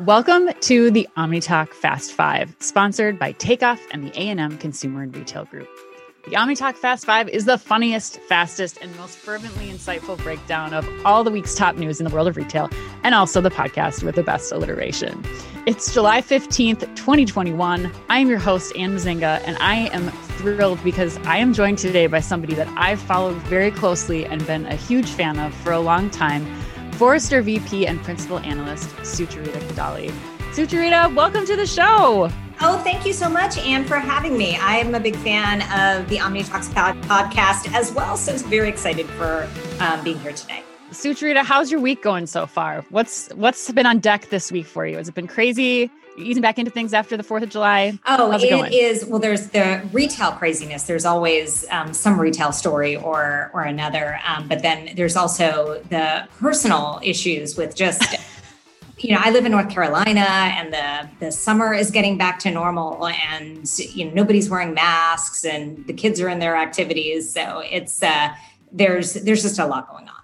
Welcome to the OmniTalk Fast Five, sponsored by Takeoff and the A&M Consumer and Retail Group. The OmniTalk Fast Five is the funniest, fastest, and most fervently insightful breakdown of all the week's top news in the world of retail, and also the podcast with the best alliteration. It's July 15th, 2021. I am your host, Anne Mezzenga, and I am thrilled because I am joined today by somebody that I've followed very closely and been a huge fan of for a long time Forrester VP and Principal Analyst, Sucharita Kodali. Sucharita, welcome to the show. Oh, thank you so much, Anne, for having me. I am a big fan of the OmniTalks podcast as well, so I'm very excited for um, being here today. Sucharita, how's your week going so far? What's what's been on deck this week for you? Has it been crazy? Easing back into things after the Fourth of July? Oh, How's it, it is. Well, there's the retail craziness. There's always um, some retail story or or another, um, but then there's also the personal issues with just. you know, I live in North Carolina, and the the summer is getting back to normal, and you know nobody's wearing masks, and the kids are in their activities, so it's uh, there's there's just a lot going on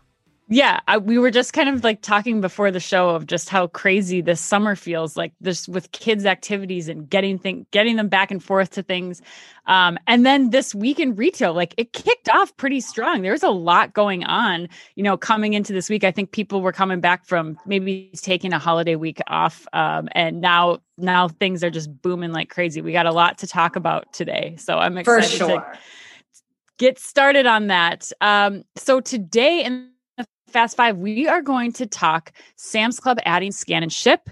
yeah I, we were just kind of like talking before the show of just how crazy this summer feels like this with kids activities and getting thing getting them back and forth to things. Um, and then this week in retail like it kicked off pretty strong. There's a lot going on you know coming into this week. I think people were coming back from maybe taking a holiday week off um, and now now things are just booming like crazy. We got a lot to talk about today so i'm excited sure. to get started on that. Um, so today in Fast Five, we are going to talk Sam's Club adding scan and ship,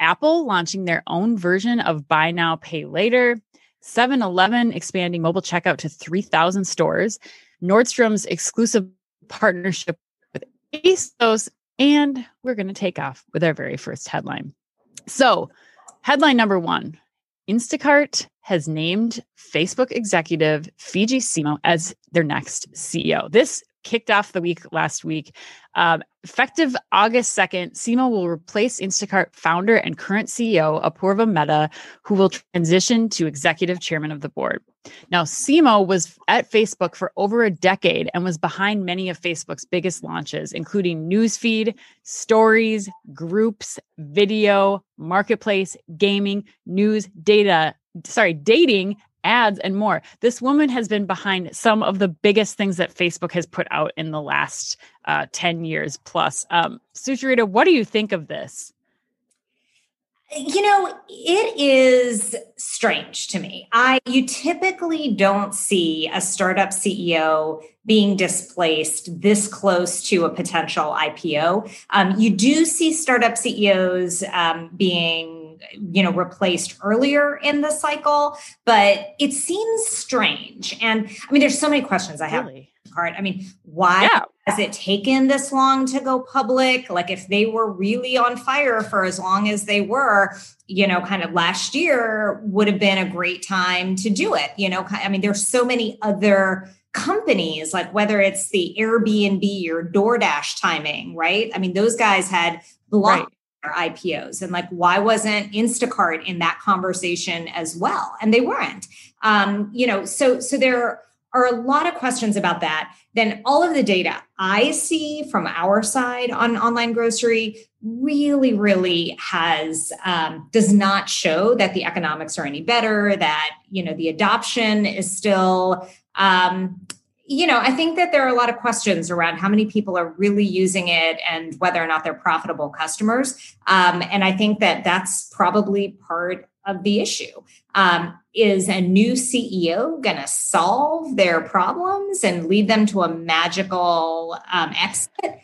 Apple launching their own version of buy now, pay later, 7 Eleven expanding mobile checkout to 3,000 stores, Nordstrom's exclusive partnership with ASOS, and we're going to take off with our very first headline. So, headline number one Instacart has named Facebook executive Fidji Simo as their next CEO. This kicked off the week last week. Um, effective August 2nd, Simo will replace Instacart founder and current CEO Apoorva Mehta, who will transition to executive chairman of the board. Now, Simo was at Facebook for over a decade and was behind many of Facebook's biggest launches, including Newsfeed, Stories, Groups, Video, Marketplace, Gaming, News, Data, sorry, Dating, ads and more. This woman has been behind some of the biggest things that Facebook has put out in the last uh, 10 years plus. Um, what do you think of this? You know, it is strange to me. I you typically don't see a startup CEO being displaced this close to a potential IPO. Um, you do see startup CEOs um, being you know replaced earlier in the cycle but it seems strange. And i mean there's so many questions i have. Really? part i mean why yeah. has it taken this long to go public? Like if they were really on fire for as long as they were you know kind of last year would have been a great time to do it you know? I mean there's so many other companies like whether it's the airbnb or doordash timing right? I mean those guys had blocked right IPOs and like why wasn't Instacart in that conversation as well? And they weren't. Um, you know, so so there are a lot of questions about that. Then all of the data I see from our side on online grocery really, really has um, does not show that the economics are any better. That you know the adoption is still um, you know, I think that there are a lot of questions around how many people are really using it and whether or not they're profitable customers. Um, and I think that that's probably part of the issue. Um, is a new CEO going to solve their problems and lead them to a magical um, exit?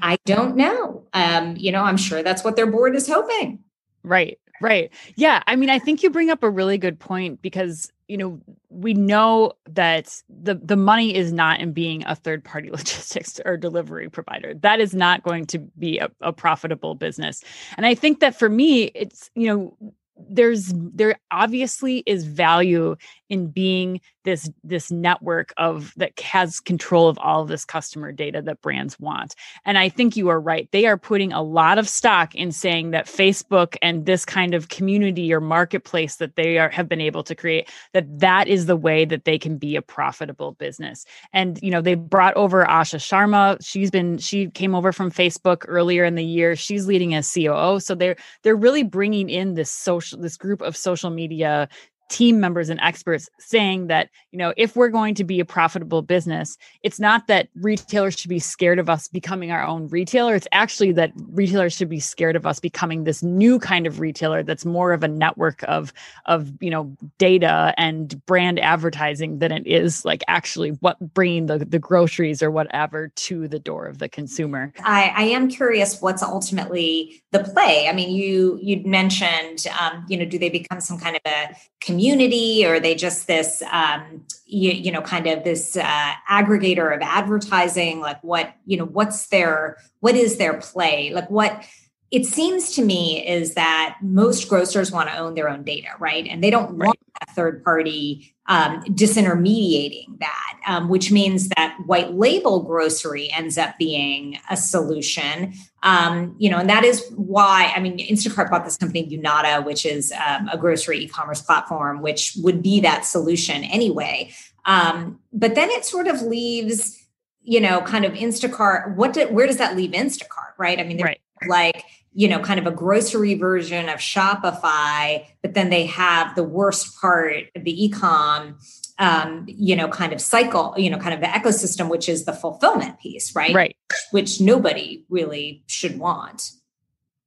I don't know. Um, you know, I'm sure that's what their board is hoping. Right. Right. Yeah. I mean, I think you bring up a really good point because you know we know that the the money is not in being a third party logistics or delivery provider. That is not going to be a, a profitable business. And i think that for me it's you know there's there obviously is value in being this this network of that has control of all of this customer data that brands want. And I think you are right. They are putting a lot of stock in saying that Facebook and this kind of community or marketplace that they are have been able to create that that is the way that they can be a profitable business. And you know, they brought over Asha Sharma. She's been she came over from Facebook earlier in the year. She's leading as COO. So they're they're really bringing in this social this group of social media team members and experts saying that you know if we're going to be a profitable business it's not that retailers should be scared of us becoming our own retailer. It's actually that retailers should be scared of us becoming this new kind of retailer that's more of a network of of you know data and brand advertising than it is like actually what bringing the the groceries or whatever to the door of the consumer. I i am curious what's ultimately the play. I mean you you'd mentioned um, you know do they become some kind of a community or are they just this um, you, you, know kind of this uh, aggregator of advertising like what you know what's their what is their play? Like what it seems to me is that most grocers want to own their own data right and they don't right. want a third party um, disintermediating that, um, which means that white label grocery ends up being a solution. Um, you know, and that is why I mean, Instacart bought this company Unata, which is um, a grocery e-commerce platform, which would be that solution anyway. Um, but then it sort of leaves, you know, kind of Instacart. What did, where does that leave Instacart? Right? I mean, right. like you know, kind of a grocery version of Shopify, but then they have the worst part of the ecom, um, you know, kind of cycle, you know, kind of the ecosystem, which is the fulfillment piece, right? Right. Which nobody really should want.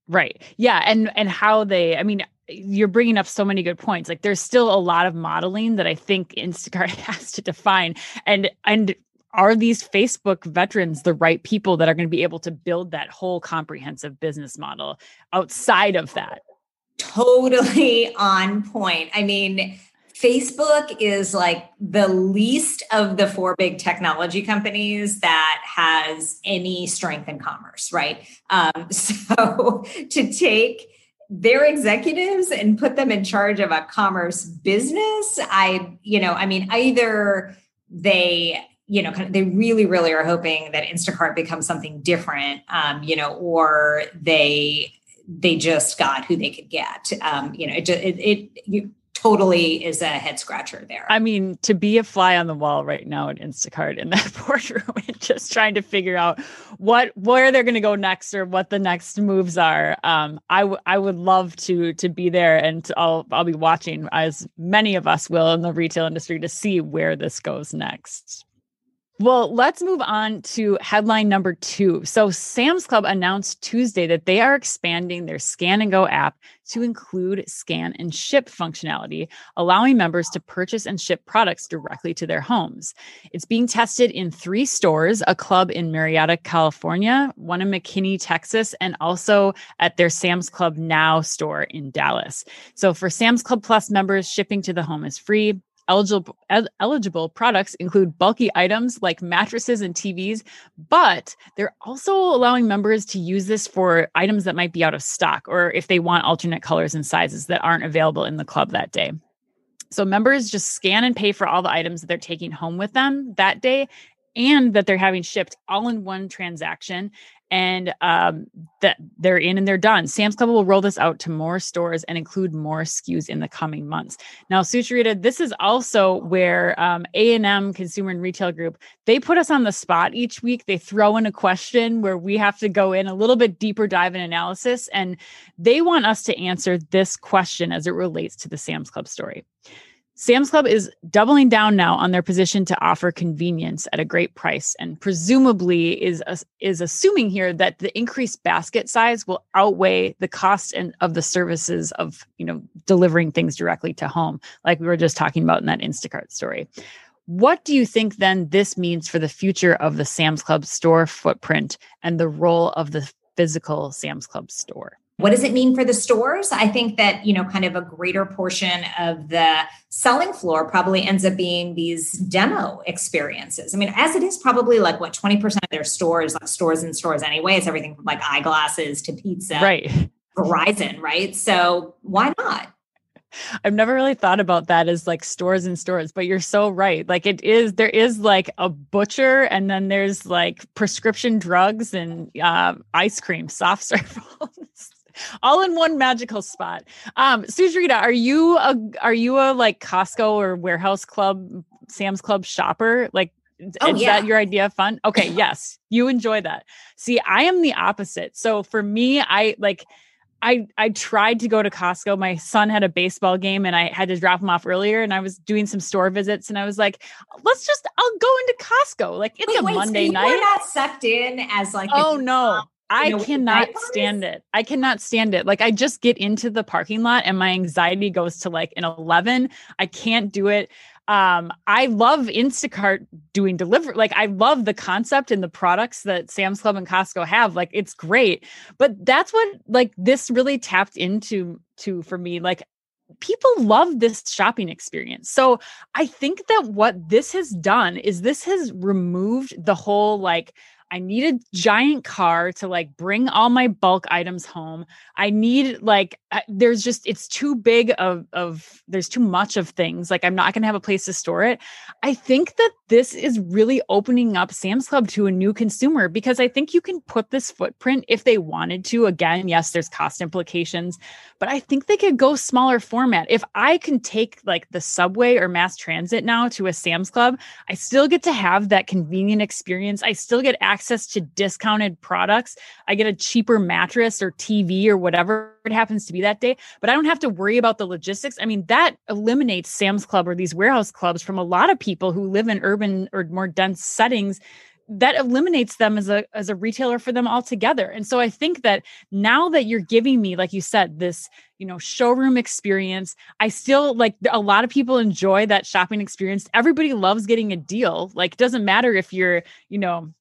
Right. Yeah. And and how they, I mean, you're bringing up so many good points. Like there's still a lot of modeling that I think Instacart has to define. And and are these Facebook veterans the right people that are going to be able to build that whole comprehensive business model outside of that? Totally on point. I mean, Facebook is like the least of the four big technology companies that has any strength in commerce, right? Um, so to take their executives and put them in charge of a commerce business, I, you know, I mean, either they you know, kind of, they really, really are hoping that Instacart becomes something different, um, you know, or they they just got who they could get. Um, you know, it it, it you, totally is a head scratcher there. I mean, to be a fly on the wall right now at Instacart in that boardroom and just trying to figure out what where they're going to go next or what the next moves are. Um, I, w- I would love to to be there and I'll I'll be watching as many of us will in the retail industry to see where this goes next. Well, let's move on to headline number two. So, Sam's Club announced Tuesday that they are expanding their Scan and Go app to include scan and ship functionality, allowing members to purchase and ship products directly to their homes. It's being tested in three stores a club in Marietta, California, one in McKinney, Texas, and also at their Sam's Club Now store in Dallas. So, for Sam's Club Plus members, shipping to the home is free. Eligible, eligible products include bulky items like mattresses and TVs, but they're also allowing members to use this for items that might be out of stock or if they want alternate colors and sizes that aren't available in the club that day. So members just scan and pay for all the items that they're taking home with them that day and that they're having shipped all in one transaction and um, that they're in and they're done. Sam's Club will roll this out to more stores and include more SKUs in the coming months. Now, Sucharita, this is also where um, A&M Consumer and Retail Group, they put us on the spot each week. They throw in a question where we have to go in a little bit deeper dive in analysis, and they want us to answer this question as it relates to the Sam's Club story. Sam's Club is doubling down now on their position to offer convenience at a great price and presumably is is assuming here that the increased basket size will outweigh the cost and of the services of, you know, delivering things directly to home like we were just talking about in that Instacart story. What do you think then this means for the future of the Sam's Club store footprint and the role of the physical Sam's Club store? What does it mean for the stores? I think that, you know, kind of a greater portion of the selling floor probably ends up being these demo experiences. I mean, as it is probably like what 20% of their stores, like stores and stores anyway, it's everything from like eyeglasses to pizza. Right. Verizon, right? So why not? I've never really thought about that as like stores and stores, but you're so right. Like it is, there is like a butcher, and then there's like prescription drugs and uh, ice cream, soft serve, all in one magical spot. Um, Sucharita, are you a are you a like Costco or warehouse club, Sam's Club shopper? Like Oh, is yeah. that your idea of fun? Okay, yes. You enjoy that. See, I am the opposite. So for me, I like I I tried to go to Costco. My son had a baseball game and I had to drop him off earlier and I was doing some store visits and I was like, let's just I'll go into Costco. Like it's wait, a wait, Monday so night. You're not sucked in as like Oh no. I know, cannot stand it. I cannot stand it. Like I just get into the parking lot and my anxiety goes to like an 11. I can't do it. Um, I love Instacart doing delivery. Like I love the concept and the products that Sam's Club and Costco have. Like it's great. But that's what like this really tapped into to for me. Like people love this shopping experience. So I think that what this has done is this has removed the whole like I need a giant car to like bring all my bulk items home. I need like there's just it's too big of of there's too much of things. Like I'm not going to have a place to store it. I think that this is really opening up Sam's Club to a new consumer because I think you can put this footprint if they wanted to. Again, yes, there's cost implications, but I think they could go smaller format. If I can take like the subway or mass transit now to a Sam's Club, I still get to have that convenient experience. I still get access access to discounted products. I get a cheaper mattress or TV or whatever it happens to be that day, but I don't have to worry about the logistics. I mean, that eliminates Sam's Club or these warehouse clubs from a lot of people who live in urban or more dense settings that eliminates them as a as a retailer for them altogether. And so I think that now that you're giving me like you said this, you know, showroom experience, I still like a lot of people enjoy that shopping experience. Everybody loves getting a deal. Like it doesn't matter if you're, you know,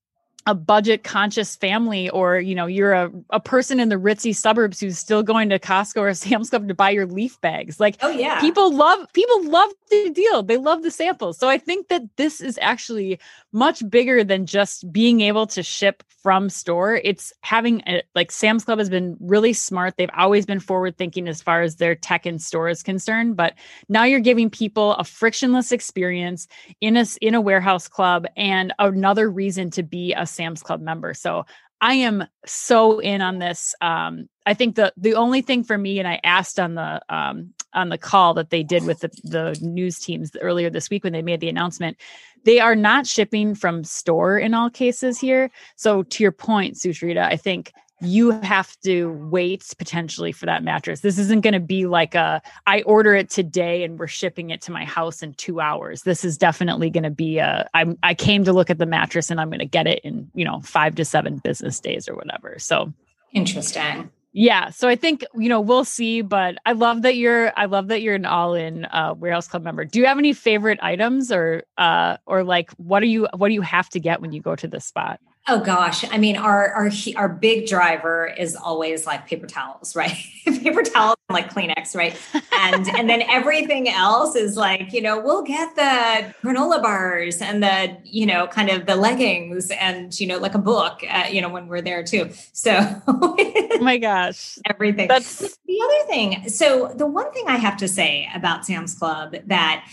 a budget conscious family or you know you're a, a person in the ritzy suburbs who's still going to costco or sam's club to buy your leaf bags. Like oh yeah. people love people love the deal. They love the samples. So i think that this is actually much bigger than just being able to ship from store. It's having a, like sam's club has been really smart. They've always been forward thinking as far as their tech in store is concerned but now you're giving people a frictionless experience in a in a warehouse club and another reason to be a Sam's Club member. So I am so in on this. Um, I think the the only thing for me, and I asked on the um, on the call that they did with the, the news teams earlier this week when they made the announcement, they are not shipping from store in all cases here. So to your point, Sucharita, I think you have to wait potentially for that mattress. This isn't going to be like a I order it today and we're shipping it to my house in 2 hours. This is definitely going to be a I I came to look at the mattress and I'm going to get it in, you know, 5 to 7 business days or whatever. So interesting. Yeah, so I think you know we'll see, but I love that you're I love that you're an all-in uh, warehouse club member. Do you have any favorite items or uh or like what are you what do you have to get when you go to this spot? Oh gosh, I mean, our our our big driver is always like paper towels, right? paper towels and like Kleenex, right? And and then everything else is like, you know, we'll get the granola bars and the you know kind of the leggings and you know like a book, uh, you know, when we're there too. So, oh my gosh, everything. That's the other thing. So the one thing I have to say about Sam's Club that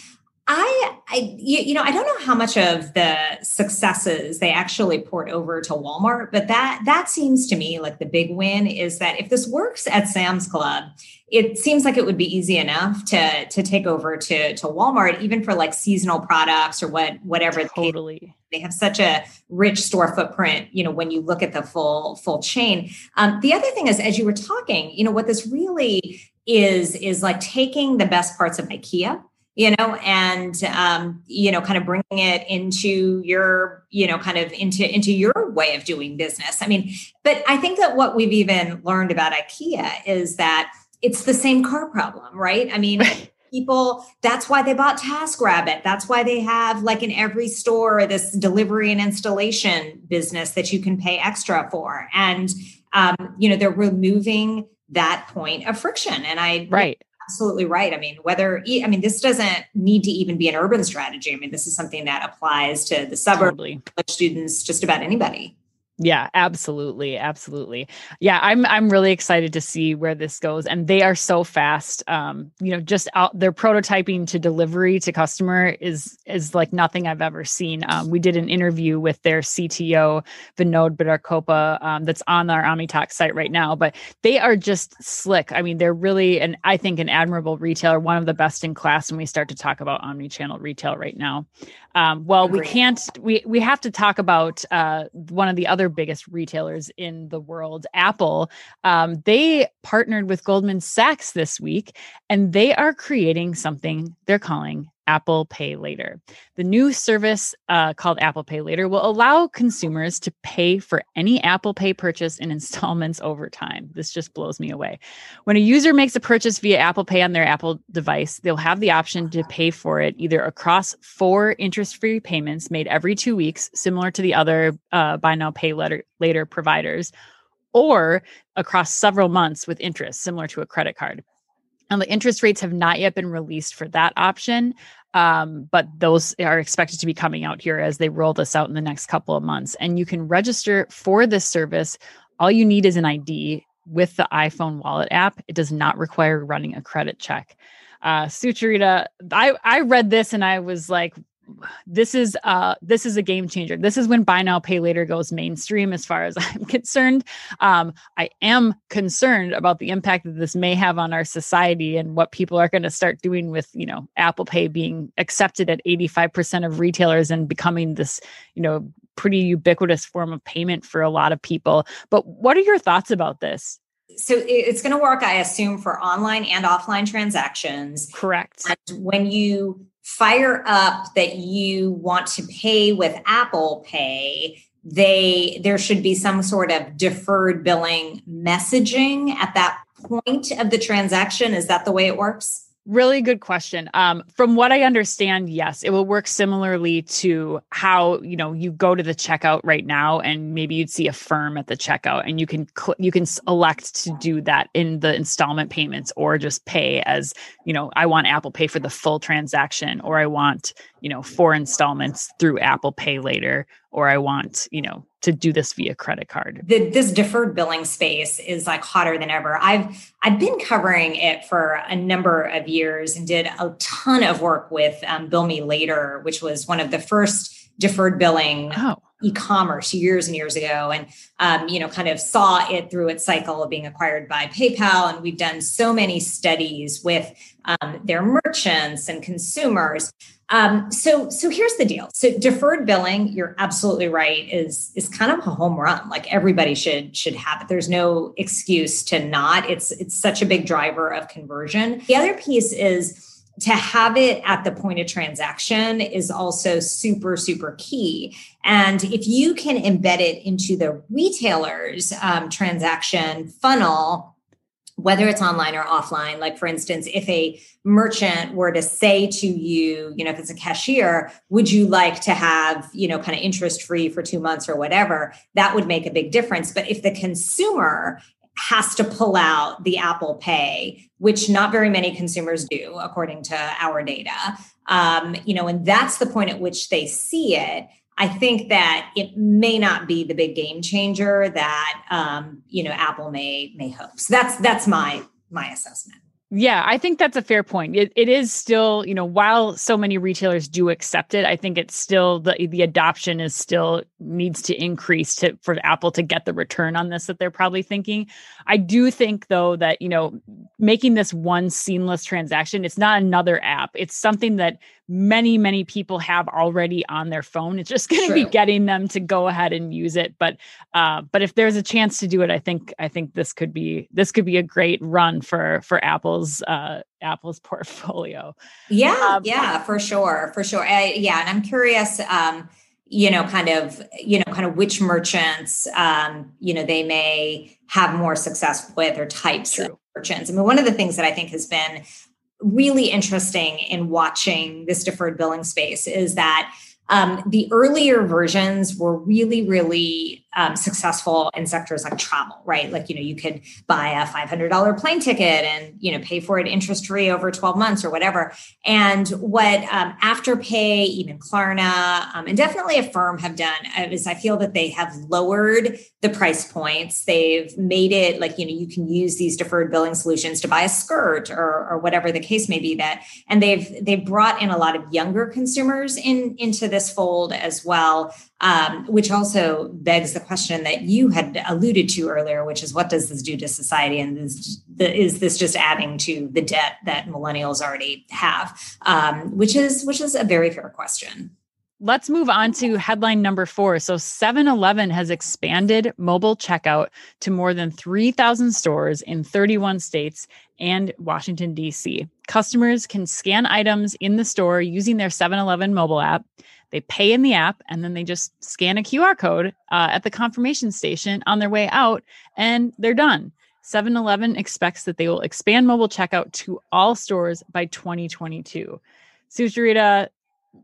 I, I, you, know, I don't know how much of the successes they actually port over to Walmart, but that that seems to me like the big win is that if this works at Sam's Club, it seems like it would be easy enough to to take over to to Walmart, even for like seasonal products or what whatever. Totally, they have such a rich store footprint. You know, when you look at the full full chain. Um, the other thing is, as you were talking, you know, what this really is is like taking the best parts of IKEA you know and um, you know kind of bringing it into your you know kind of into into your way of doing business. I mean but i think that what we've even learned about ikea is that it's the same car problem right? I mean people that's why they bought taskrabbit. That's why they have like in every store this delivery and installation business that you can pay extra for. And um, you know they're removing that point of friction. And i right absolutely right. I mean, whether I mean this doesn't need to even be an urban strategy. I mean, this is something that applies to the suburbs, totally. students, just about anybody. Yeah, absolutely, absolutely. Yeah, I'm I'm really excited to see where this goes, and they are so fast. Um, you know, just out their prototyping to delivery to customer is is like nothing I've ever seen. Um, we did an interview with their CTO Vinod Bidarkoppa um, that's on our OmniTalk site right now, but they are just slick. I mean, they're really, and I think an admirable retailer, one of the best in class when we start to talk about omni-channel retail right now. Um, well, we can't. We we have to talk about uh, one of the other biggest retailers in the world, Apple. Um, they partnered with Goldman Sachs this week, and they are creating something they're calling Apple Pay Later. The new service uh, called Apple Pay Later will allow consumers to pay for any Apple Pay purchase in installments over time. This just blows me away. When a user makes a purchase via Apple Pay on their Apple device, they'll have the option to pay for it either across four interest free payments made every two weeks, similar to the other uh, buy now, pay later, later providers, or across several months with interest, similar to a credit card. And the interest rates have not yet been released for that option, um, but those are expected to be coming out here as they roll this out in the next couple of months. And you can register for this service. All you need is an ID with the iPhone wallet app. It does not require running a credit check. Uh, Sucharita, I, I read this and I was like, this is uh this is a game changer. This is when buy now pay later goes mainstream as far as I'm concerned. Um I am concerned about the impact that this may have on our society and what people are going to start doing with, you know, Apple Pay being accepted at 85% of retailers and becoming this, you know, pretty ubiquitous form of payment for a lot of people. But what are your thoughts about this? so it's going to work i assume for online and offline transactions correct and when you fire up that you want to pay with Apple Pay, they there should be some sort of deferred billing messaging at that point of the transaction. Is that the way it works? Really good question. Um, from what I understand, yes, it will work similarly to how you know you go to the checkout right now, and maybe you'd see Affirm at the checkout, and you can cl- you can elect to do that in the installment payments, or just pay as you know. I want Apple Pay for the full transaction, or I want you know four installments through Apple Pay later, or I want you know to do this via credit card. The, this deferred billing space is like hotter than ever. I've I've been covering it for a number of years and did a ton of work with um, Bill Me Later, which was one of the first deferred billing oh. e-commerce years and years ago and um, you know kind of saw it through its cycle of being acquired by paypal and we've done so many studies with um, their merchants and consumers um, so so here's the deal. So deferred billing, you're absolutely right, is is kind of a home run. Like everybody should should have it. There's no excuse to not. It's it's such a big driver of conversion. The other piece is to have it at the point of transaction is also super super key and if you can embed it into the retailer's um, transaction funnel whether it's online or offline. Like, for instance, if a merchant were to say to you, you know, if it's a cashier, would you like to have, you know, kind of interest free for two months or whatever, that would make a big difference. But if the consumer has to pull out the Apple Pay, which not very many consumers do, according to our data, um, you know, and that's the point at which they see it I think that it may not be the big game changer that um, you know Apple may may hope. So that's that's my my assessment. Yeah, I think that's a fair point. It, it is still, you know, while so many retailers do accept it, I think it's still the the adoption is still needs to increase to for Apple to get the return on this that they're probably thinking. I do think though that, you know, making this one seamless transaction, it's not another app. It's something that many many people have already on their phone. It's just going to be getting them to go ahead and use it but uh, but if there's a chance to do it i think i think this could be this could be a great run for for apple's uh apple's portfolio. Yeah um, yeah for sure for sure. I, yeah and i'm curious um you know kind of you know kind of which merchants um you know they may have more success with or types True. of merchants. I mean one of the things that i think has been really interesting in watching this deferred billing space is that um, the earlier versions were really, really um, successful in sectors like travel, right? Like, you know, you could buy a $500 plane ticket and, you know, pay for it interest free over 12 months or whatever. And what um, Afterpay, even Klarna, um, and definitely Affirm have done is I feel that they have lowered the price points. They've made it like, you know, you can use these deferred billing solutions to buy a skirt or, or whatever the case may be that. And they've, they've brought in a lot of younger consumers in, into this fold as well um, which also begs the question that you had alluded to earlier, which is what does this do to society? And is, is this just adding to the debt that millennials already have? Um, which is which is a very fair question. Let's move on to headline number four. So 7 Eleven has expanded mobile checkout to more than 3,000 stores in 31 states and Washington, D.C. Customers can scan items in the store using their 7 Eleven mobile app. They pay in the app and then they just scan a QR code uh, at the confirmation station on their way out and they're done. 7 Eleven expects that they will expand mobile checkout to all stores by 2022. Sucharita,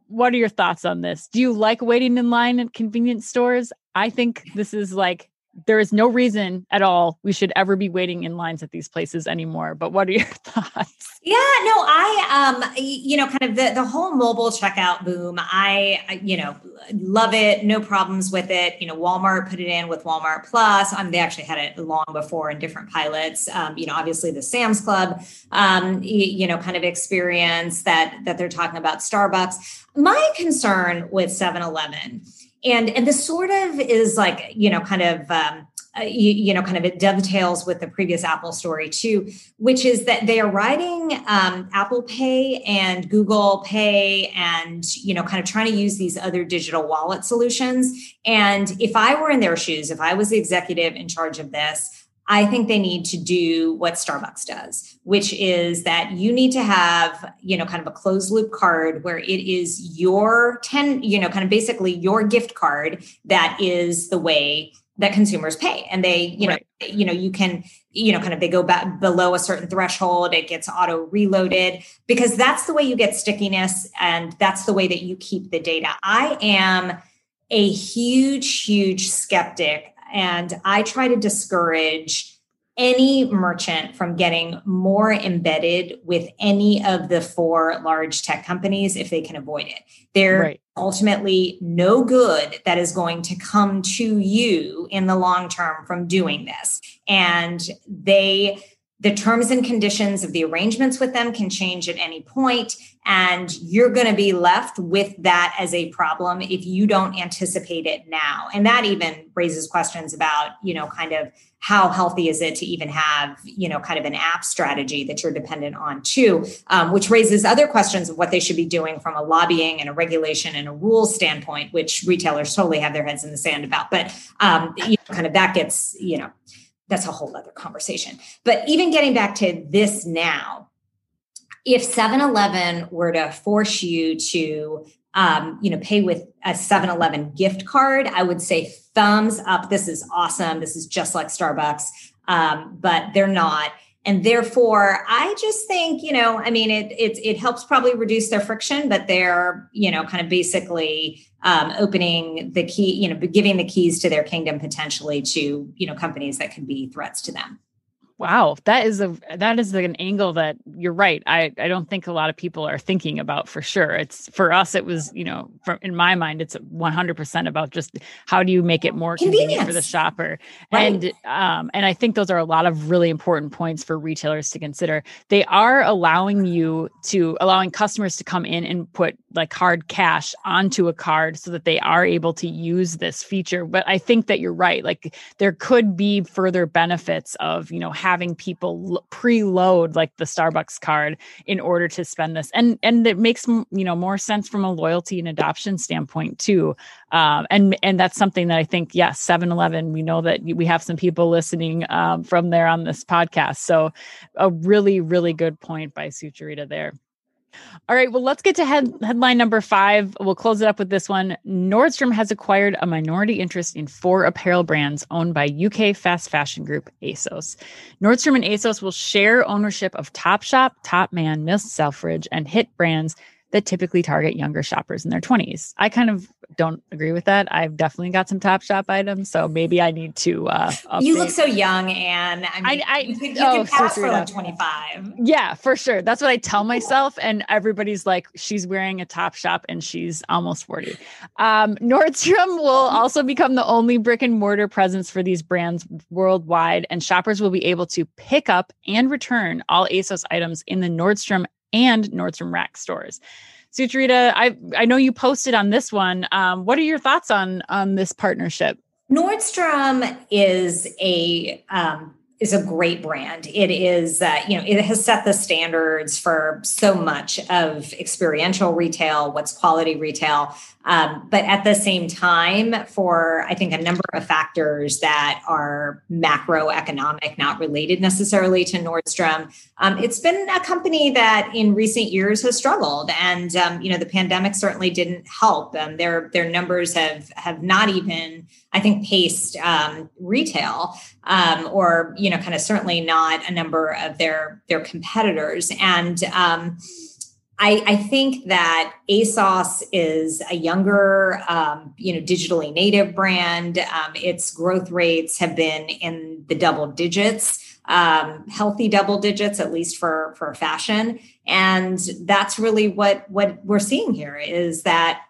what are your thoughts on this? Do you like waiting in line at convenience stores? I think this is like there is no reason at all we should ever be waiting in lines at these places anymore. But what are your thoughts? Yeah, no, I um you know kind of the the whole mobile checkout boom. I you know love it, no problems with it. You know, Walmart put it in with Walmart Plus. Um, they actually had it long before in different pilots. Um, you know, obviously the Sam's Club um you, know kind of experience that that they're talking about Starbucks. My concern with 7-Eleven and and this sort of is like you know kind of um, uh, you, you, know kind of it dovetails with the previous apple story too which is that they are riding um, apple pay and google pay and you know kind of trying to use these other digital wallet solutions. And if i were in their shoes if i was the executive in charge of this I think they need to do what Starbucks does, which is that you need to have, you know, kind of a closed loop card where it is your 10, you know, kind of basically your gift card that is the way that consumers pay. And they, you know, right. you know, you can, you know, kind of they go back below a certain threshold, it gets auto reloaded because that's the way you get stickiness and that's the way that you keep the data. I am a huge, huge skeptic and I try to discourage any merchant from getting more embedded with any of the four large tech companies if they can avoid it. They're right. ultimately no good that is going to come to you in the long term from doing this. And they the terms and conditions of the arrangements with them can change at any point and you're going to be left with that as a problem if you don't anticipate it now and that even raises questions about you know kind of how healthy is it to even have you know kind of an app strategy that you're dependent on too um, which raises other questions of what they should be doing from a lobbying and a regulation and a rule standpoint which retailers totally have their heads in the sand about but um, you know, kind of that gets you know that's a whole other conversation. But even getting back to this now, if 7-Eleven were to force you to um, you know, pay with a 7-Eleven gift card, I would say thumbs up. This is awesome. This is just like Starbucks. Um, but they're not and therefore i just think you know i mean it it, it helps probably reduce their friction but they're you know kind of basically um, opening the key you know giving the keys to their kingdom potentially to you know companies that could be threats to them Wow, that is a that is an angle that you're right. I I don't think a lot of people are thinking about for sure. It's for us. It was you know, from in my mind, it's 100 percent about just how do you make it more convenient for the shopper, right. and um and I think those are a lot of really important points for retailers to consider. They are allowing you to allowing customers to come in and put like hard cash onto a card so that they are able to use this feature. But I think that you're right. Like there could be further benefits of you know having people preload like the Starbucks card in order to spend this, and and it makes you know more sense from a loyalty and adoption standpoint too. Um, and and that's something that I think yes, 7-Eleven. We know that we have some people listening um, from there on this podcast, so a really really good point by Sucharita there. All right, well, let's get to head, headline number five. We'll close it up with this one. Nordstrom has acquired a minority interest in four apparel brands owned by UK fast fashion group ASOS. Nordstrom and ASOS will share ownership of Topshop, Topman, Miss Selfridge, and HIIT brands that typically target younger shoppers in their 20s. I kind of don't agree with that. I've definitely got some Topshop items, so maybe I need to. Uh, you look so young, and I mean, I, I you could, you oh, pass so for like 25. Yeah, for sure. That's what I tell myself, and everybody's like, she's wearing a Topshop, and she's almost 40. Um, Nordstrom will also become the only brick and mortar presence for these brands worldwide, and shoppers will be able to pick up and return all ASOS items in the Nordstrom and Nordstrom Rack stores. Sucharita, I I know you posted on this one. Um, what are your thoughts on on this partnership? Nordstrom is a um, is a great brand. It is, uh, you know, it has set the standards for so much of experiential retail, what's quality retail. Um, but at the same time, for I think a number of factors that are macroeconomic, not related necessarily to Nordstrom, um, it's been a company that in recent years has struggled, and um, you know the pandemic certainly didn't help. Um, their their numbers have have not even, I think, paced um, retail, um, or you know, kind of certainly not a number of their their competitors, and I, I, think that ASOS is a younger, um, you know, digitally native brand. Um, its growth rates have been in the double digits, um, healthy double digits, at least for for fashion. And that's really what what we're seeing here is that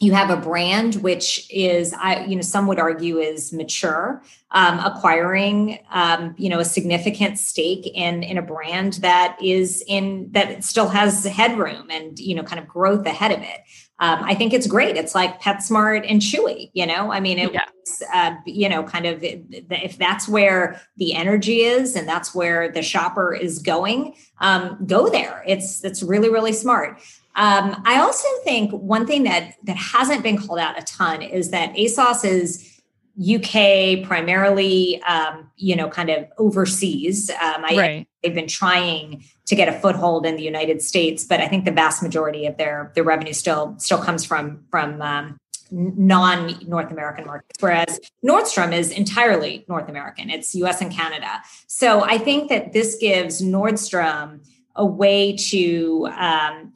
you have a brand which is i you know some would argue is mature um, acquiring um, you know a significant stake in in a brand that is in that still has headroom and you know kind of growth ahead of it. Um, i think it's great. It's like petsmart and chewy you know? I mean it yeah. was uh, you know kind of if that's where the energy is and that's where the shopper is going um, go there. It's it's really really smart um, I also think one thing that that hasn't been called out a ton is that ASOS is UK primarily, um, you know, kind of overseas. Um, I, right. They've been trying to get a foothold in the United States, but I think the vast majority of their their revenue still still comes from from um, non North American markets, whereas Nordstrom is entirely North American. It's US and Canada. So I think that this gives Nordstrom a way to um,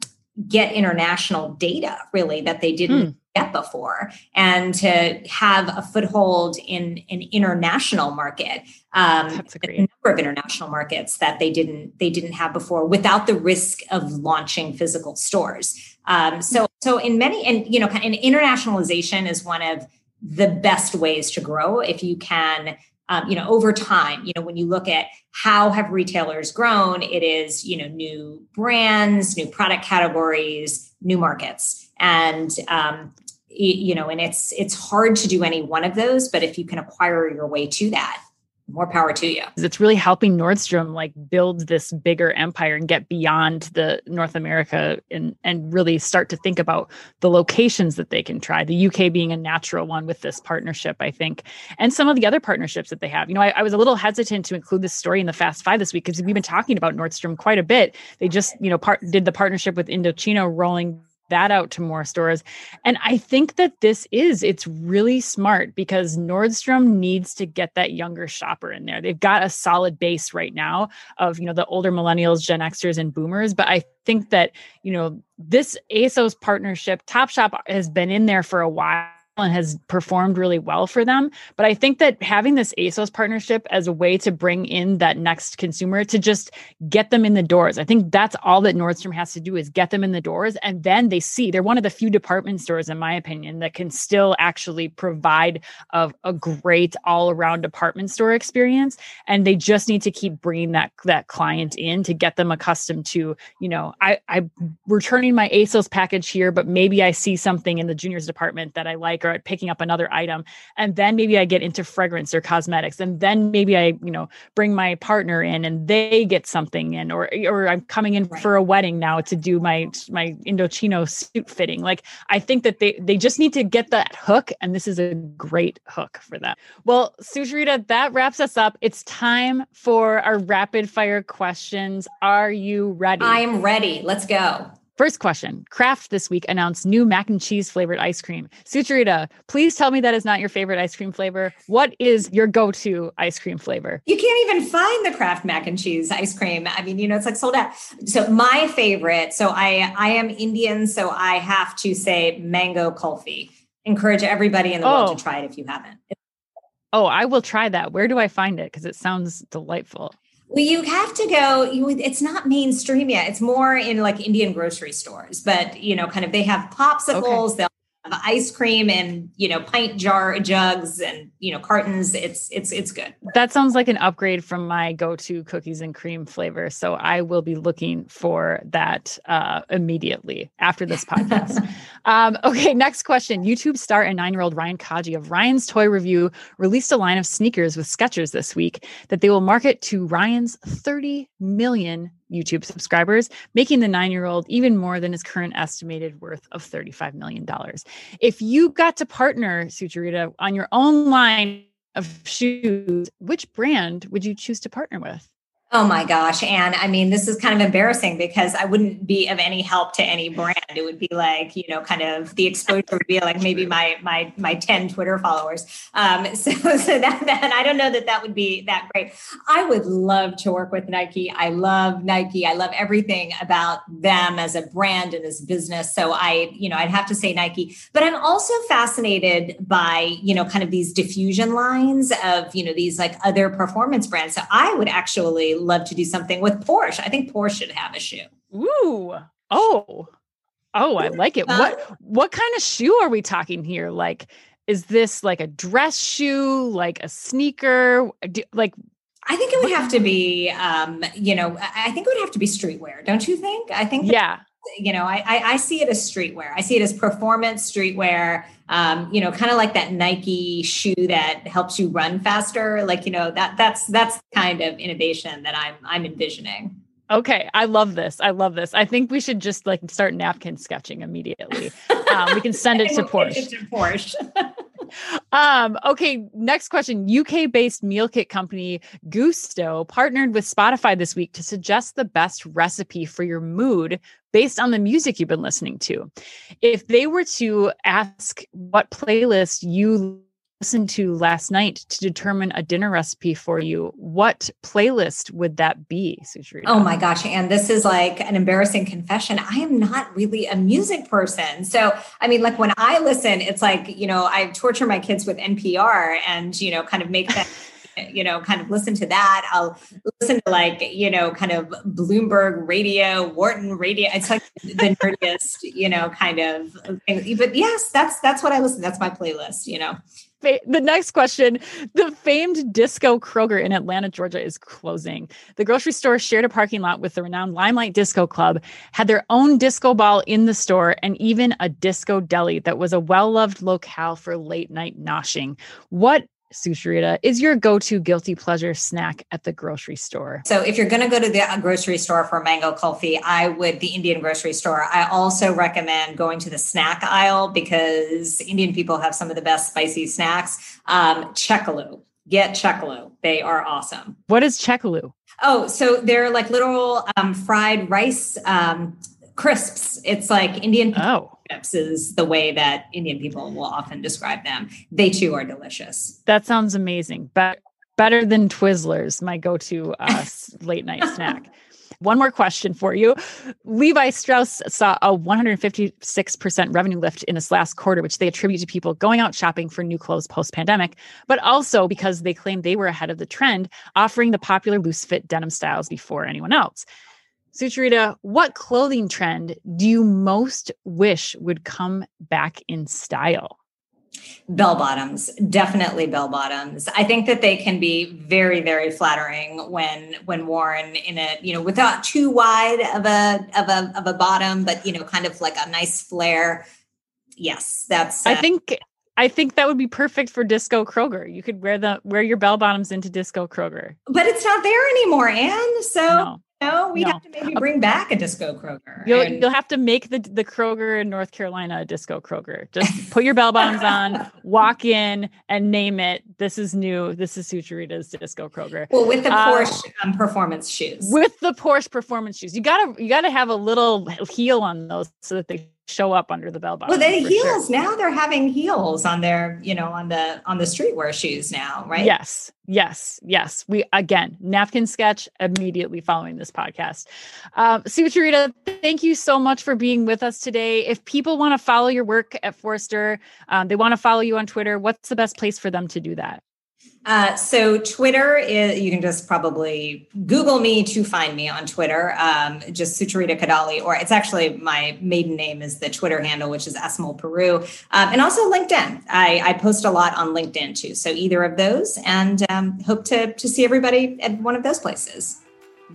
get international data really that they didn't mm. get before and to have a foothold in an international market um, That's a, a number of international markets that they didn't they didn't have before without the risk of launching physical stores um, so so in many and you know and internationalization is one of the best ways to grow if you can um, you know over time you know when you look at how have retailers grown it is you know new brands new product categories new markets. And um, you know and it's it's hard to do any one of those but if you can acquire your way to that more power to you. It's really helping Nordstrom like build this bigger empire and get beyond the North America and and really start to think about the locations that they can try. The UK being a natural one with this partnership, I think, and some of the other partnerships that they have. You know, I, I was a little hesitant to include this story in the Fast Five this week because we've been talking about Nordstrom quite a bit. They just you know part did the partnership with Indochino rolling that out to more stores. And I think that this is, it's really smart because Nordstrom needs to get that younger shopper in there. They've got a solid base right now of, you know, the older millennials, Gen Xers, and boomers. But I think that, you know, this ASOS partnership, Topshop has been in there for a while has performed really well for them. But I think that having this ASOS partnership as a way to bring in that next consumer to just get them in the doors, I think that's all that Nordstrom has to do is get them in the doors. And then they see they're one of the few department stores, in my opinion, that can still actually provide a, a great all around department store experience. And they just need to keep bringing that, that client in to get them accustomed to, you know, I, I'm returning my ASOS package here, but maybe I see something in the juniors department that I like or at picking up another item and then maybe i get into fragrance or cosmetics and then maybe i you know bring my partner in and they get something in or or i'm coming in right. for a wedding now to do my my indochino suit fitting. Like i think that they they just need to get that hook and this is a great hook for that well sucharita that wraps us up. It's time for our rapid fire questions. Are you ready? I'm ready. Let's go First question Kraft this week announced new mac and cheese flavored ice cream. Sucharita, please tell me that is not your favorite ice cream flavor. What is your go to ice cream flavor? You can't even find the Kraft mac and cheese ice cream. I mean, you know, it's like sold out. So, my favorite, so I, I am Indian, so I have to say mango kulfi. Encourage everybody in the oh. world to oh. try it if you haven't. Oh, I will try that. Where do I find it? Because it sounds delightful. Well, you have to go. You, it's not mainstream yet. It's more in like Indian grocery stores, but you know, kind of they have popsicles. Okay. They'll have ice cream and you know pint jar jugs and you know cartons it's it's it's good. That sounds like an upgrade from my go-to cookies and cream flavor. So i will be looking for that uh, immediately after this podcast. Um, okay next question. Youtube star and nine-year-old ryan kaji of ryan's toy review released a line of sneakers with skechers this week that they will market to ryan's 30 million YouTube subscribers, making the nine year old even more than his current estimated worth of $35 million. If you got to partner, Sucharita, on your own line of shoes, which brand would you choose to partner with? Oh my gosh. And I mean, this is kind of embarrassing because I wouldn't be of any help to any brand. It would be like, you know, kind of the exposure would be like maybe my my my 10 Twitter followers. Um, so so that, that I don't know that that would be that great. I would love to work with Nike. I love Nike. I love everything about them as a brand and as business. So I, you know, I'd have to say Nike. But I'm also fascinated by, you know, kind of these diffusion lines of, you know, these like other performance brands. So I would actually love to do something with Porsche. I think Porsche should have a shoe. Ooh. Oh. Oh, I like it. What what kind of shoe are we talking here? Like is this like a dress shoe, like a sneaker? Do, like I think it would have to be um, you know, I think it would have to be streetwear, don't you think? I think Yeah. You know, I, I, I see it as streetwear. I see it as performance streetwear. Um, you know, kind of like that Nike shoe that helps you run faster. Like, you know, that that's that's kind of innovation that I'm I'm envisioning. Okay, I love this. I love this. I think we should just like start napkin sketching immediately. Um, we can send it to Porsche. to Porsche. um, okay, next question. UK based meal kit company Gousto partnered with Spotify this week to suggest the best recipe for your mood based on the music you've been listening to. If they were to ask what playlist you listened to last night to determine a dinner recipe for you, what playlist would that be, Sucharita? Oh my gosh. And this is like an embarrassing confession. I am not really a music person. So, I mean, like when I listen, it's like, you know, I torture my kids with NPR and, you know, kind of make them. you know, kind of listen to that. I'll listen to like, you know, kind of Bloomberg radio, Wharton radio. It's like the nerdiest, you know, kind of thing. But yes, that's that's what I listen. That's my playlist, you know the next question the famed disco kroger in atlanta georgia is closing. The grocery store shared a parking lot with the renowned limelight disco club had their own disco ball in the store and even a disco deli that was a well-loved locale for late night noshing. What Sucharita, is your go-to guilty pleasure snack at the grocery store? So if you're going to go to the uh, grocery store for mango kulfi, I would the Indian grocery store. I also recommend going to the snack aisle because Indian people have some of the best spicy snacks. Um. Get Chekhalou. They are awesome. What is Chekhalou? Oh, so they're like little um, fried rice um, crisps. It's like Indian oh. Chips is the way that Indian people will often describe them. They too are delicious. That sounds amazing. But better than Twizzlers, my go-to uh, late night snack. One more question for you. Levi Strauss saw a 156% revenue lift in this last quarter, which they attribute to people going out shopping for new clothes post pandemic, but also because they claim they were ahead of the trend, offering the popular loose fit denim styles before anyone else. Sucharita, what clothing trend do you most wish would come back in style? Bell bottoms, definitely bell bottoms. I think that they can be very, very flattering when when worn in a you know without too wide of a of a of a bottom, but you know kind of like a nice flare. Yes, that's. Uh, I think I think that would be perfect for Disco Kroger. You could wear the wear your bell bottoms into Disco Kroger. But it's not there anymore, Anne. So no we no. have to maybe bring back a disco Kroger. You'll, and- you'll have to make the the Kroger in North Carolina a disco Kroger. Just put your bell bottoms on, walk in, and name it. This is new. This is Sucharita's disco Kroger well, with the Uh, Porsche um, performance shoes. with the Porsche performance shoes. You gotta you gotta have a little heel on those so that they show up under the bell bottom. well, the heels sure. now they're having heels on their, you know, on the on the streetwear shoes now, right? Yes, yes, yes. We again napkin sketch immediately following this podcast. Um, Sucharita, thank you so much for being with us today. If people want to follow your work at Forrester, um, they want to follow you on Twitter. What's the best place for them to do that? Uh, so Twitter is you can just probably Google me to find me on Twitter. Um, just Sucharita Kodali, or it's actually my maiden name is the Twitter handle, which is smulpuru, um, and also LinkedIn. I, I post a lot on LinkedIn too. So either of those, and um, hope to to see everybody at one of those places.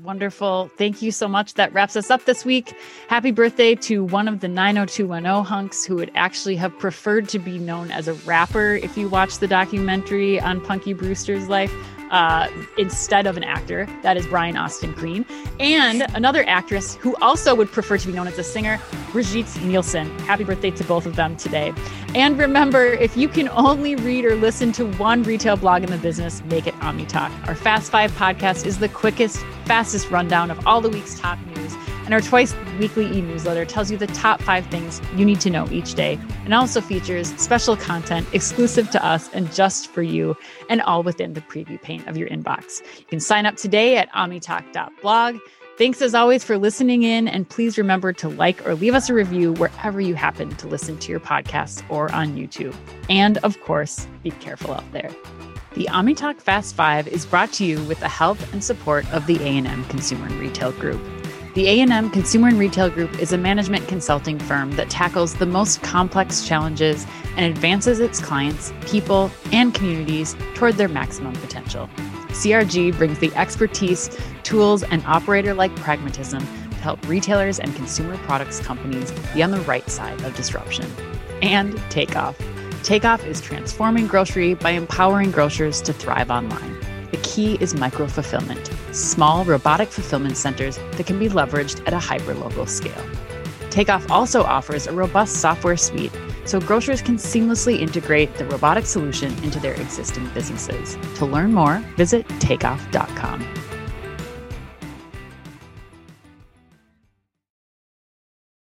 Wonderful. Thank you so much. That wraps us up this week. Happy birthday to one of the 90210 hunks who would actually have preferred to be known as a rapper if you watch the documentary on Punky Brewster's life. Uh, instead of an actor, that is Brian Austin Green, and another actress who also would prefer to be known as a singer, Brigitte Nielsen. Happy birthday to both of them today. And remember, if you can only read or listen to one retail blog in the business, make it Omni Talk. Our Fast Five podcast is the quickest, fastest rundown of all the week's top news. And our twice weekly e newsletter tells you the top five things you need to know each day and also features special content exclusive to us and just for you, and all within the preview pane of your inbox. You can sign up today at omnitalk.blog. Thanks as always for listening in, and please remember to like or leave us a review wherever you happen to listen to your podcasts or on YouTube. And of course, be careful out there. The OmniTalk Fast 5 is brought to you with the help and support of the A&M Consumer and Retail Group. The A&M Consumer and Retail Group is a management consulting firm that tackles the most complex challenges and advances its clients, people, and communities toward their maximum potential. CRG brings the expertise, tools, and operator like pragmatism to help retailers and consumer products companies be on the right side of disruption. And Takeoff. Takeoff is transforming grocery by empowering grocers to thrive online. The key is micro fulfillment, small robotic fulfillment centers that can be leveraged at a hyperlocal scale. Takeoff also offers a robust software suite so grocers can seamlessly integrate the robotic solution into their existing businesses. To learn more, visit takeoff.com.